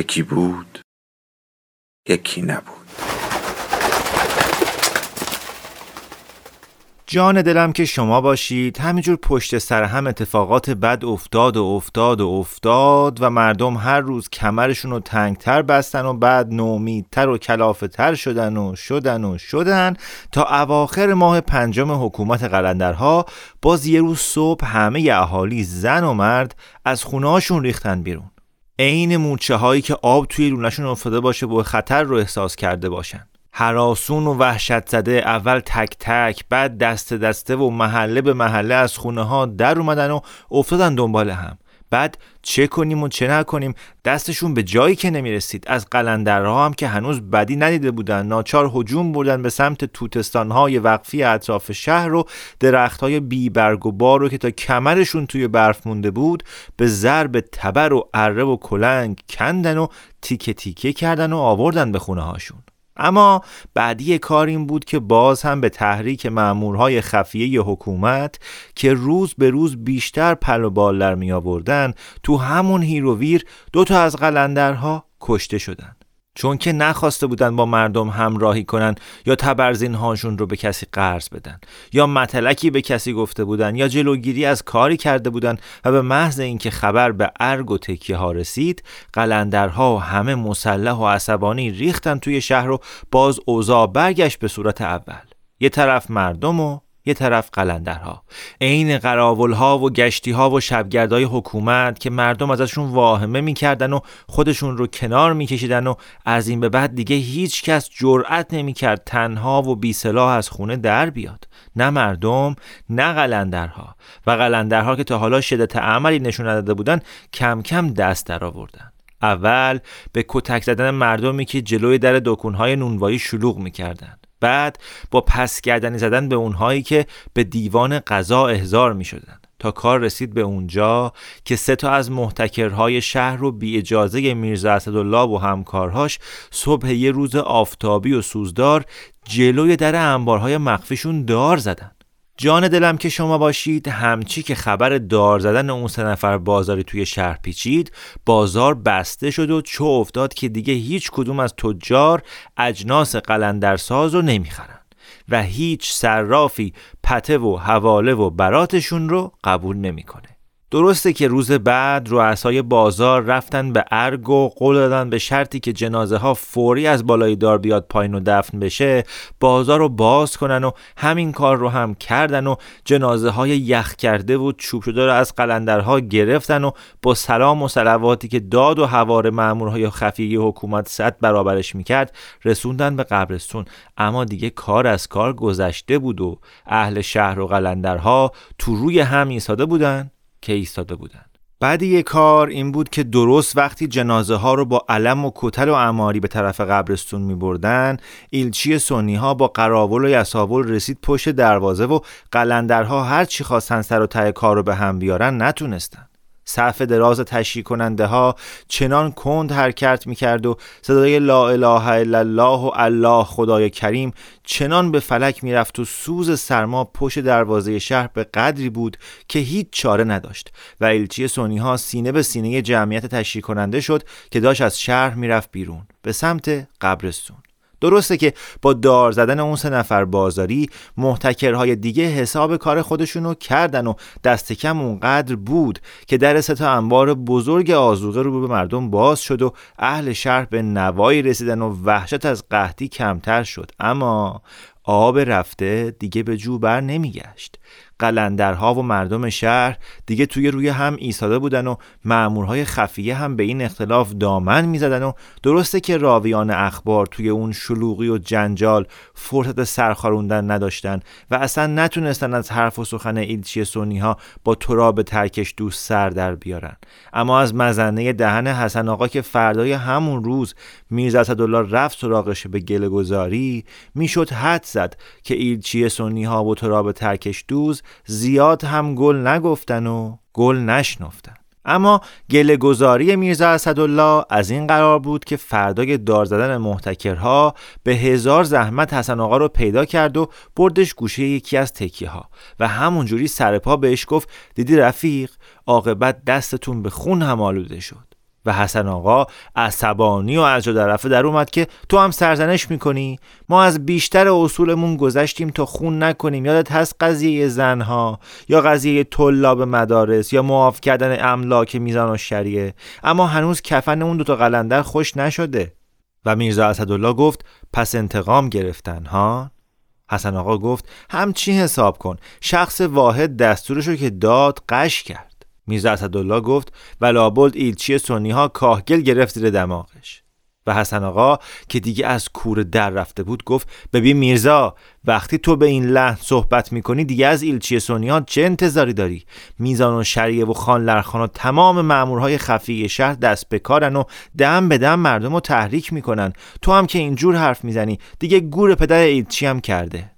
یکی بود یکی نبود. جان دلم که شما باشید. همینجور پشت سر هم اتفاقات بد افتاد و افتاد و افتاد و مردم هر روز کمرشون رو تنگتر بستن و بعد نومیدتر و کلافه شدن و شدن و شدن تا اواخر ماه پنجم حکومت قلندرها باز یه روز صبح همه اهالی زن و مرد از خونه ریختن بیرون. عین مورچه هایی که آب توی لونشون افتاده باشه و خطر رو احساس کرده باشن. حراسون و وحشت زده اول تک تک بعد دست دسته و محله به محله از خونه ها در اومدن و افتادن دنبال هم. بعد چه کنیم و چه نکنیم؟ دستشون به جایی که نمی‌رسید. از قلندرها هم که هنوز بدی ندیده بودن. ناچار هجوم بردن به سمت توتستانهای وقفی اطراف شهر و درختهای بی برگ و بار رو که تا کمرشون توی برف مونده بود به ضرب تبر و اره و کلنگ کندن و تیکه تیکه کردن و آوردن به خونه هاشون اما بدی کار این بود که باز هم به تحریک مامورهای خفیه حکومت که روز به روز بیشتر پر و بال در می آوردن تو همون هیروویر دو تا از قلندرها کشته شدن. چون که نخواسته بودن با مردم همراهی کنن یا تبرزین هاشون رو به کسی قرض بدن یا متلکی به کسی گفته بودن یا جلوگیری از کاری کرده بودن و به محض اینکه خبر به ارگ و تکیه ها رسید قلندرها و همه مسلح و عصبانی ریختن توی شهر و باز اوضاع برگشت به صورت اول. یه طرف مردم و یه طرف قلندرها. عین قراولها و گشتیها و شبگردهای حکومت که مردم ازشون واهمه می‌کردن و خودشون رو کنار میکشیدن و از این به بعد دیگه هیچ کس جرأت نمی‌کرد تنها و بی سلاح از خونه در بیاد. نه مردم نه قلندرها. و قلندرها که تا حالا شدت عملی نشون نداده بودن کم کم دست در آوردن. اول به کتک زدن مردمی که جلوی در دکونهای نونوایی شلوغ می‌کردن. بعد با پس گردنی زدن به اونهایی که به دیوان قضا احضار می شدن. تا کار رسید به اونجا که سه تا از محتکرهای شهر رو بی اجازه میرزا اسدالله و همکارهاش صبح یه روز آفتابی و سوزدار جلوی در انبارهای مخفیشون دار زدن جان دلم که شما باشید همچی که خبر دار زدن اون سه نفر بازاری توی شهر پیچید بازار بسته شد و چو افتاد که دیگه هیچ کدوم از تجار اجناس قلندرساز رو نمی‌خرن و هیچ صرافی پته و حواله و براتشون رو قبول نمی‌کنه. درسته که روز بعد رؤسای بازار رفتن به ارگ و قول دادن به شرطی که جنازه ها فوری از بالای دار بیاد پایین و دفن بشه بازار رو باز کنن و همین کار رو هم کردن و جنازه های یخ کرده و چوب شده رو از قلندرها گرفتن و با سلام و سلواتی که داد و هوار مامورهای خفیه حکومت صد برابرش می‌کرد رسوندن به قبرستون. اما دیگه کار از کار گذشته بود و اهل شهر و قلندرها تو روی هم ایستاده بودن. که ایستاده بودند. بعد یه کار این بود که درست وقتی جنازه ها رو با علم و کتل و اماری به طرف قبرستون می بردن ایلچی سنی ها با قراول و یساول رسید پشت دروازه و قلندرها هر چی خواستن سر و ته کار رو به هم بیارن نتونستن صف دراز تشریح کننده ها چنان کند حرکت می‌کرد و صدای لا اله الا الله و الله خدای کریم چنان به فلک می‌رفت و سوز سرما پشت دروازه شهر به قدری بود که هیچ چاره نداشت و ایلچی سونی ها سینه به سینه جمعیت تشریح کننده شد که داشت از شهر می‌رفت بیرون به سمت قبرستون. درسته که با دار زدن اون سه نفر بازاری محتکرهای دیگه حساب کار خودشونو کردن و دست کم اونقدر بود که در تا انبار بزرگ آزوقه رو به مردم باز شد و اهل شهر به نوایی رسیدن و وحشت از قحطی کمتر شد. اما آب رفته دیگه به جو بر نمیگشت. قلندرها و مردم شهر دیگه توی روی هم ایستاده بودن و مامورهای خفیه هم به این اختلاف دامن می‌زدن و درسته که راویان اخبار توی اون شلوغی و جنجال فرصت سرخاروندن نداشتن و اصلا نتونستن از حرف و سخن ایلچی سنی ها با تراب ترکش دوز سر در بیارن. اما از مزه دهن حسن آقا که فردای همون روز میرزا اسدالله رفت سراغش به گله گزاری می‌شد حدس زد که ایلچی سنی ها و تراب ترکش دوز زیاد هم گل نگفتن و گل نشنفتن. اما گله گزاری میرزا اسدالله از این قرار بود که فردای دار زدن محتکرها به هزار زحمت حسن آقا رو پیدا کرد و بردش گوشه یکی از تکیه ها و همونجوری سرپا بهش گفت دیدی رفیق عاقبت دستتون به خون هم آلوده شد. و حسن آقا عصبانی و از رفته در اومد که تو هم سرزنش می‌کنی؟ ما از بیشتر اصولمون گذشتیم تا خون نکنیم. یادت هست قضیه زنها یا قضیه طلاب مدارس یا معاف کردن املاک میزان و شریعه اما هنوز کفن اون دوتا قلندر خوش نشده. و میرزا اسدالله گفت پس انتقام گرفتن ها؟ حسن آقا گفت همچی حساب کن. شخص واحد دستورشو که داد قش کرد. میرزا اسدالله گفت و لابد ایلچی سنی ها کاهگل گرفت زیر دماغش. و حسن آقا که دیگه از کور در رفته بود گفت ببین میرزا وقتی تو به این لحن صحبت می‌کنی دیگه از ایلچی سنی ها چه انتظاری داری؟ میزان و شریعه و خان لرخان و تمام مامورهای خفی شهر دست به کارن و دم به دم مردم رو تحریک می‌کنن. تو هم که اینجور حرف می‌زنی دیگه گور پدر ایلچی هم کرده؟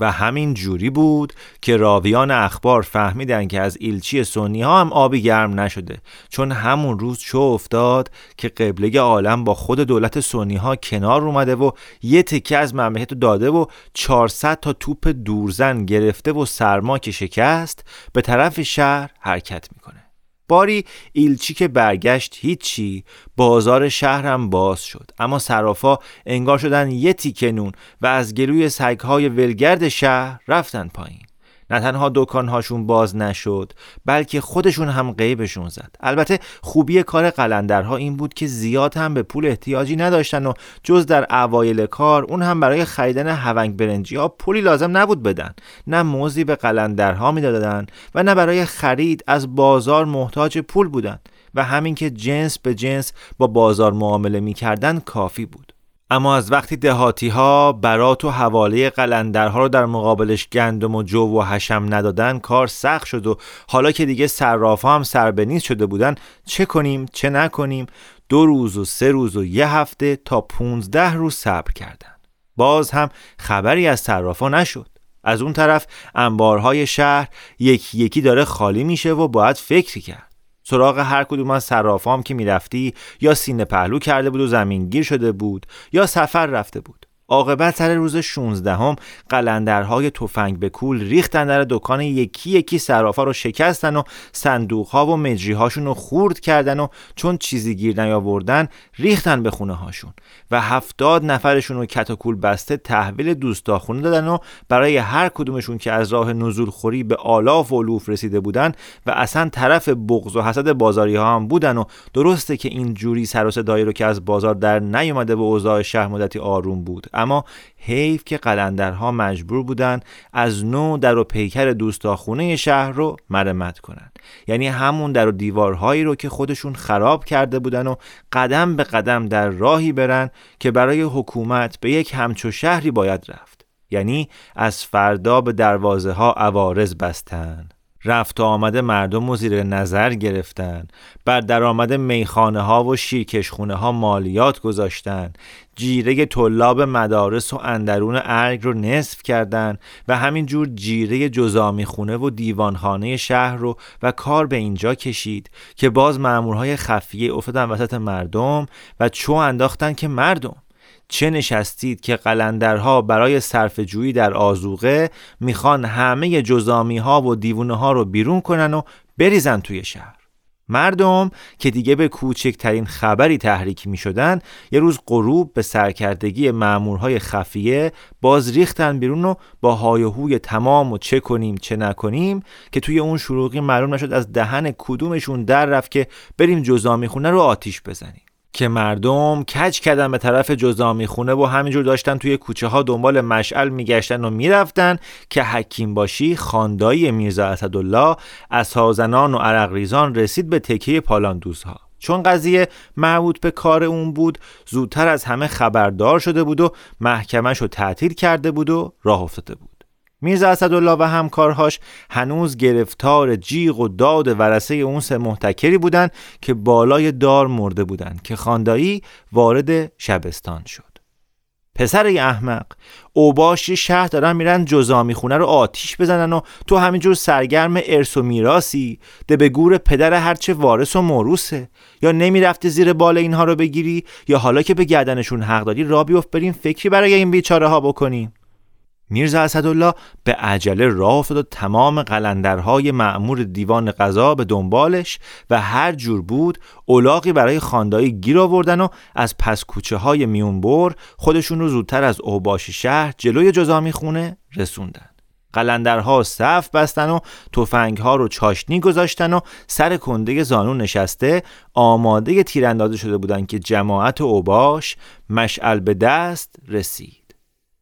و همین جوری بود که راویان اخبار فهمیدن که از ایلچی سنی ها هم آبی گرم نشده چون همون روز چو افتاد که قبله عالم با خود دولت سنی ها کنار اومده و یه تکه از مملکت داده و 400 تا توپ دورزن گرفته و سرما که شکست به طرف شهر حرکت می‌کنه. باری ایلچی که برگشت هیچی بازار شهرم باز شد. اما صرافا انگار شدن یه تیکه نون و از گلوی سگهای ولگرد شهر رفتن پایین. نه تنها دکانهاشون باز نشد بلکه خودشون هم قیبشون زد. البته خوبی کار قلندرها این بود که زیاد هم به پول احتیاجی نداشتن و جز در اوایل کار اون هم برای خریدن هونگ برنجی ها پولی لازم نبود بدن. نه موزی به قلندرها می‌دادن و نه برای خرید از بازار محتاج پول بودن. و همین که جنس به جنس با بازار معامله می‌کردن کافی بود. اما از وقتی دهاتی ها برات و حواله قلندرها رو در مقابلش گندم و جو و حشم ندادن کار سخت شد و حالا که دیگه صراف هم سربنیز شده بودن چه کنیم چه نکنیم؟ دو روز و سه روز و یه هفته تا پونزده روز صبر کردن. باز هم خبری از صرافا نشد. از اون طرف انبارهای شهر یکی یکی داره خالی میشه و باید فکری کرد. سراغ هر کدوم از صرافام که می‌رفتی یا سینه پهلو کرده بود و زمینگیر شده بود یا سفر رفته بود. عاقبت سر روز 16 هم قلندرهای تفنگ به کول ریختن در دکان یکی یکی صرافا رو شکستن و صندوقها و مجری هاشون رو خورد کردن و چون چیزی گیر نیاوردن ریختن به خونه هاشون و هفتاد نفرشون رو کتاکول بسته تحویل دوستاخونه دادن و برای هر کدومشون که از راه نزول خوری به آلاف و علوف رسیده بودن و اصلا طرف بغض و حسد بازاری ها هم بودن و درسته که این جوری سر و صدایی رو که از بازار در نیومده و اوضاع شهر مدتی آروم بود. اما حیف که قلندرها مجبور بودن از نو در و پیکر دوستاخونه شهر رو مرمت کنن یعنی همون در و دیوارهایی رو که خودشون خراب کرده بودن و قدم به قدم در راهی برن که برای حکومت به یک همچو شهری باید رفت. یعنی از فردا به دروازه ها عوارض بستن. رفت و آمد مردم و زیر نظر گرفتن. بر درآمد میخانه ها و شیرکشخونه ها مالیات گذاشتن. جیره طلاب مدارس و اندرون ارگ رو نصف کردن و همینجور جیره جزامی خونه و دیوانخانه شهر رو و کار به اینجا کشید که باز مامورهای خفیه افتادن وسط مردم و چو انداختن که مردم. چه نشستید که قلندرها برای صرف جویی در آزوقه می‌خوان همه جزامی ها و دیوونه ها رو بیرون کنن و بریزن توی شهر؟ مردم که دیگه به کوچکترین خبری تحریک می شدن یه روز غروب به سرکردگی مامورهای خفیه باز ریختن بیرون و با های هوی تمام و چه کنیم چه نکنیم که توی اون شروعی معلوم نشد از دهن کدومشون در رفت که بریم جزامی خونه رو آتیش بزنیم. که مردم کج کردن به طرف جزامی خونه و همینجور داشتن توی کوچه ها دنبال مشعل میگشتن و می‌رفتن که حکیم باشی خاندایی میرزا اسدالله از سازنان و عرقریزان رسید به تکیه پالاندوزها. چون قضیه مربوط به کار اون بود زودتر از همه خبردار شده بود و محکمش رو تعطیل کرده بود و راه افتاده بود. میرزا اسدالله و همکارهاش هنوز گرفتار جیغ و داد ورسه اون سه محتکری بودند که بالای دار مرده بودند که خاندایی وارد شبستان شد. پسر احمق اوباش شهر دارن میرن جزامی خونه رو آتیش بزنن و تو همینجور سرگرم ارث و میراسی ده به گور پدر هرچه وارث و موروسه یا نمی‌رفتی زیر بال اینها رو بگیری یا حالا که به گردنشون حق داری را بیفت بریم فکری برای این بیچاره ها بکنیم میرزا اسدالله به عجله راه و تمام قلندرهای معمور دیوان قضا به دنبالش و هر جور بود اولاقی برای خاندایی گیر آوردن و از پس کوچه های میونبر خودشون رو زودتر از اوباش شهر جلوی جزامی خونه رسوندن. قلندرها صف بستن و ها رو چاشنی گذاشتن و سر کنده زانو نشسته آماده تیراندازی شده بودند که جماعت اوباش مشعل به دست رسید.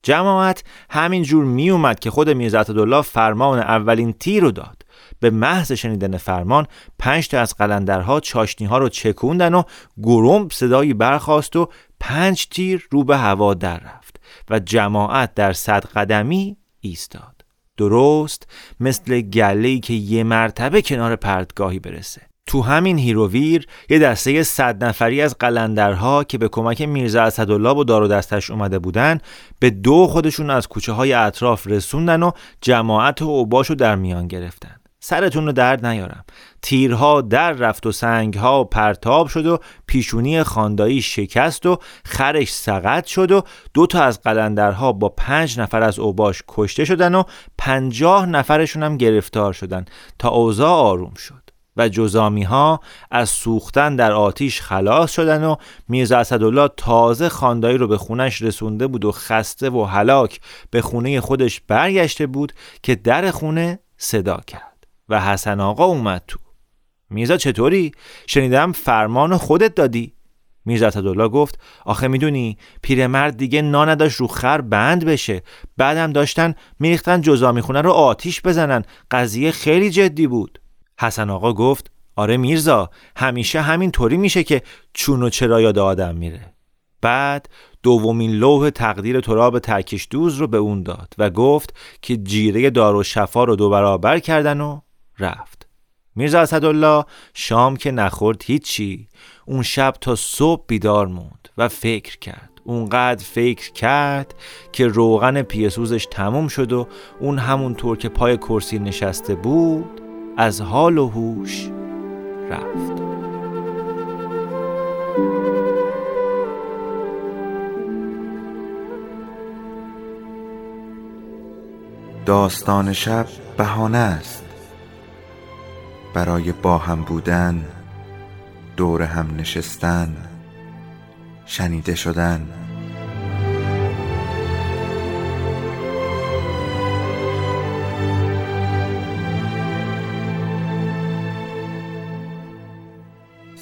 جماعت همین جور می اومد که خود میرزا فرمان اولین تیر رو داد. به محض شنیدن فرمان پنج تا از قلندرها چاشنی ها رو چکوندن و گروم صدایی برخواست و پنج تیر رو به هوا در رفت و جماعت در صد قدمی ایستاد. درست مثل گله که یه مرتبه کنار پرتگاهی برسه. تو همین هیروویر یه دسته صد نفری از قلندرها که به کمک میرزا اسدالله و دار دستش اومده بودن به دو خودشون از کوچه های اطراف رسوندن و جماعت و اوباشو در میان گرفتن. سرتون رو درد نیارم. تیرها در رفت و سنگها پرتاب شد و پیشونی خاندایی شکست و خرش سقط شد و دو تا از قلندرها با پنج نفر از اوباش کشته شدن و پنجاه نفرشون هم گرفتار شدن تا اوضاع آروم شد. و جزامی ها از سوختن در آتیش خلاص شدن و میرزا اسدالله تازه خاندایی رو به خونش رسونده بود و خسته و هلاک به خونه خودش برگشته بود که در خونه صدا کرد و حسن آقا اومد تو میرزا چطوری؟ شنیدم فرمان خودت دادی؟ میرزا اسدالله گفت آخه می‌دونی پیرمرد دیگه نداشت رو خر بند بشه بعدم داشتن میریختن جزامی خونه رو آتیش بزنن قضیه خیلی جدی بود حسن آقا گفت آره میرزا همیشه همین طوری میشه که چون و چرا یاد آدم میره. بعد دومین لوح تقدیر تراب ترکش دوز رو به اون داد و گفت که جیره دار و شفا رو دو برابر کردن و رفت. میرزا اسدالله شام که نخورد هیچی اون شب تا صبح بیدار موند و فکر کرد. اونقدر فکر کرد که روغن پیسوزش تموم شد و اون همونطور که پای کرسی نشسته بود از حال و هوش رفت. داستان شب بهانه است. برای با هم بودن دور هم نشستن شنیده شدن.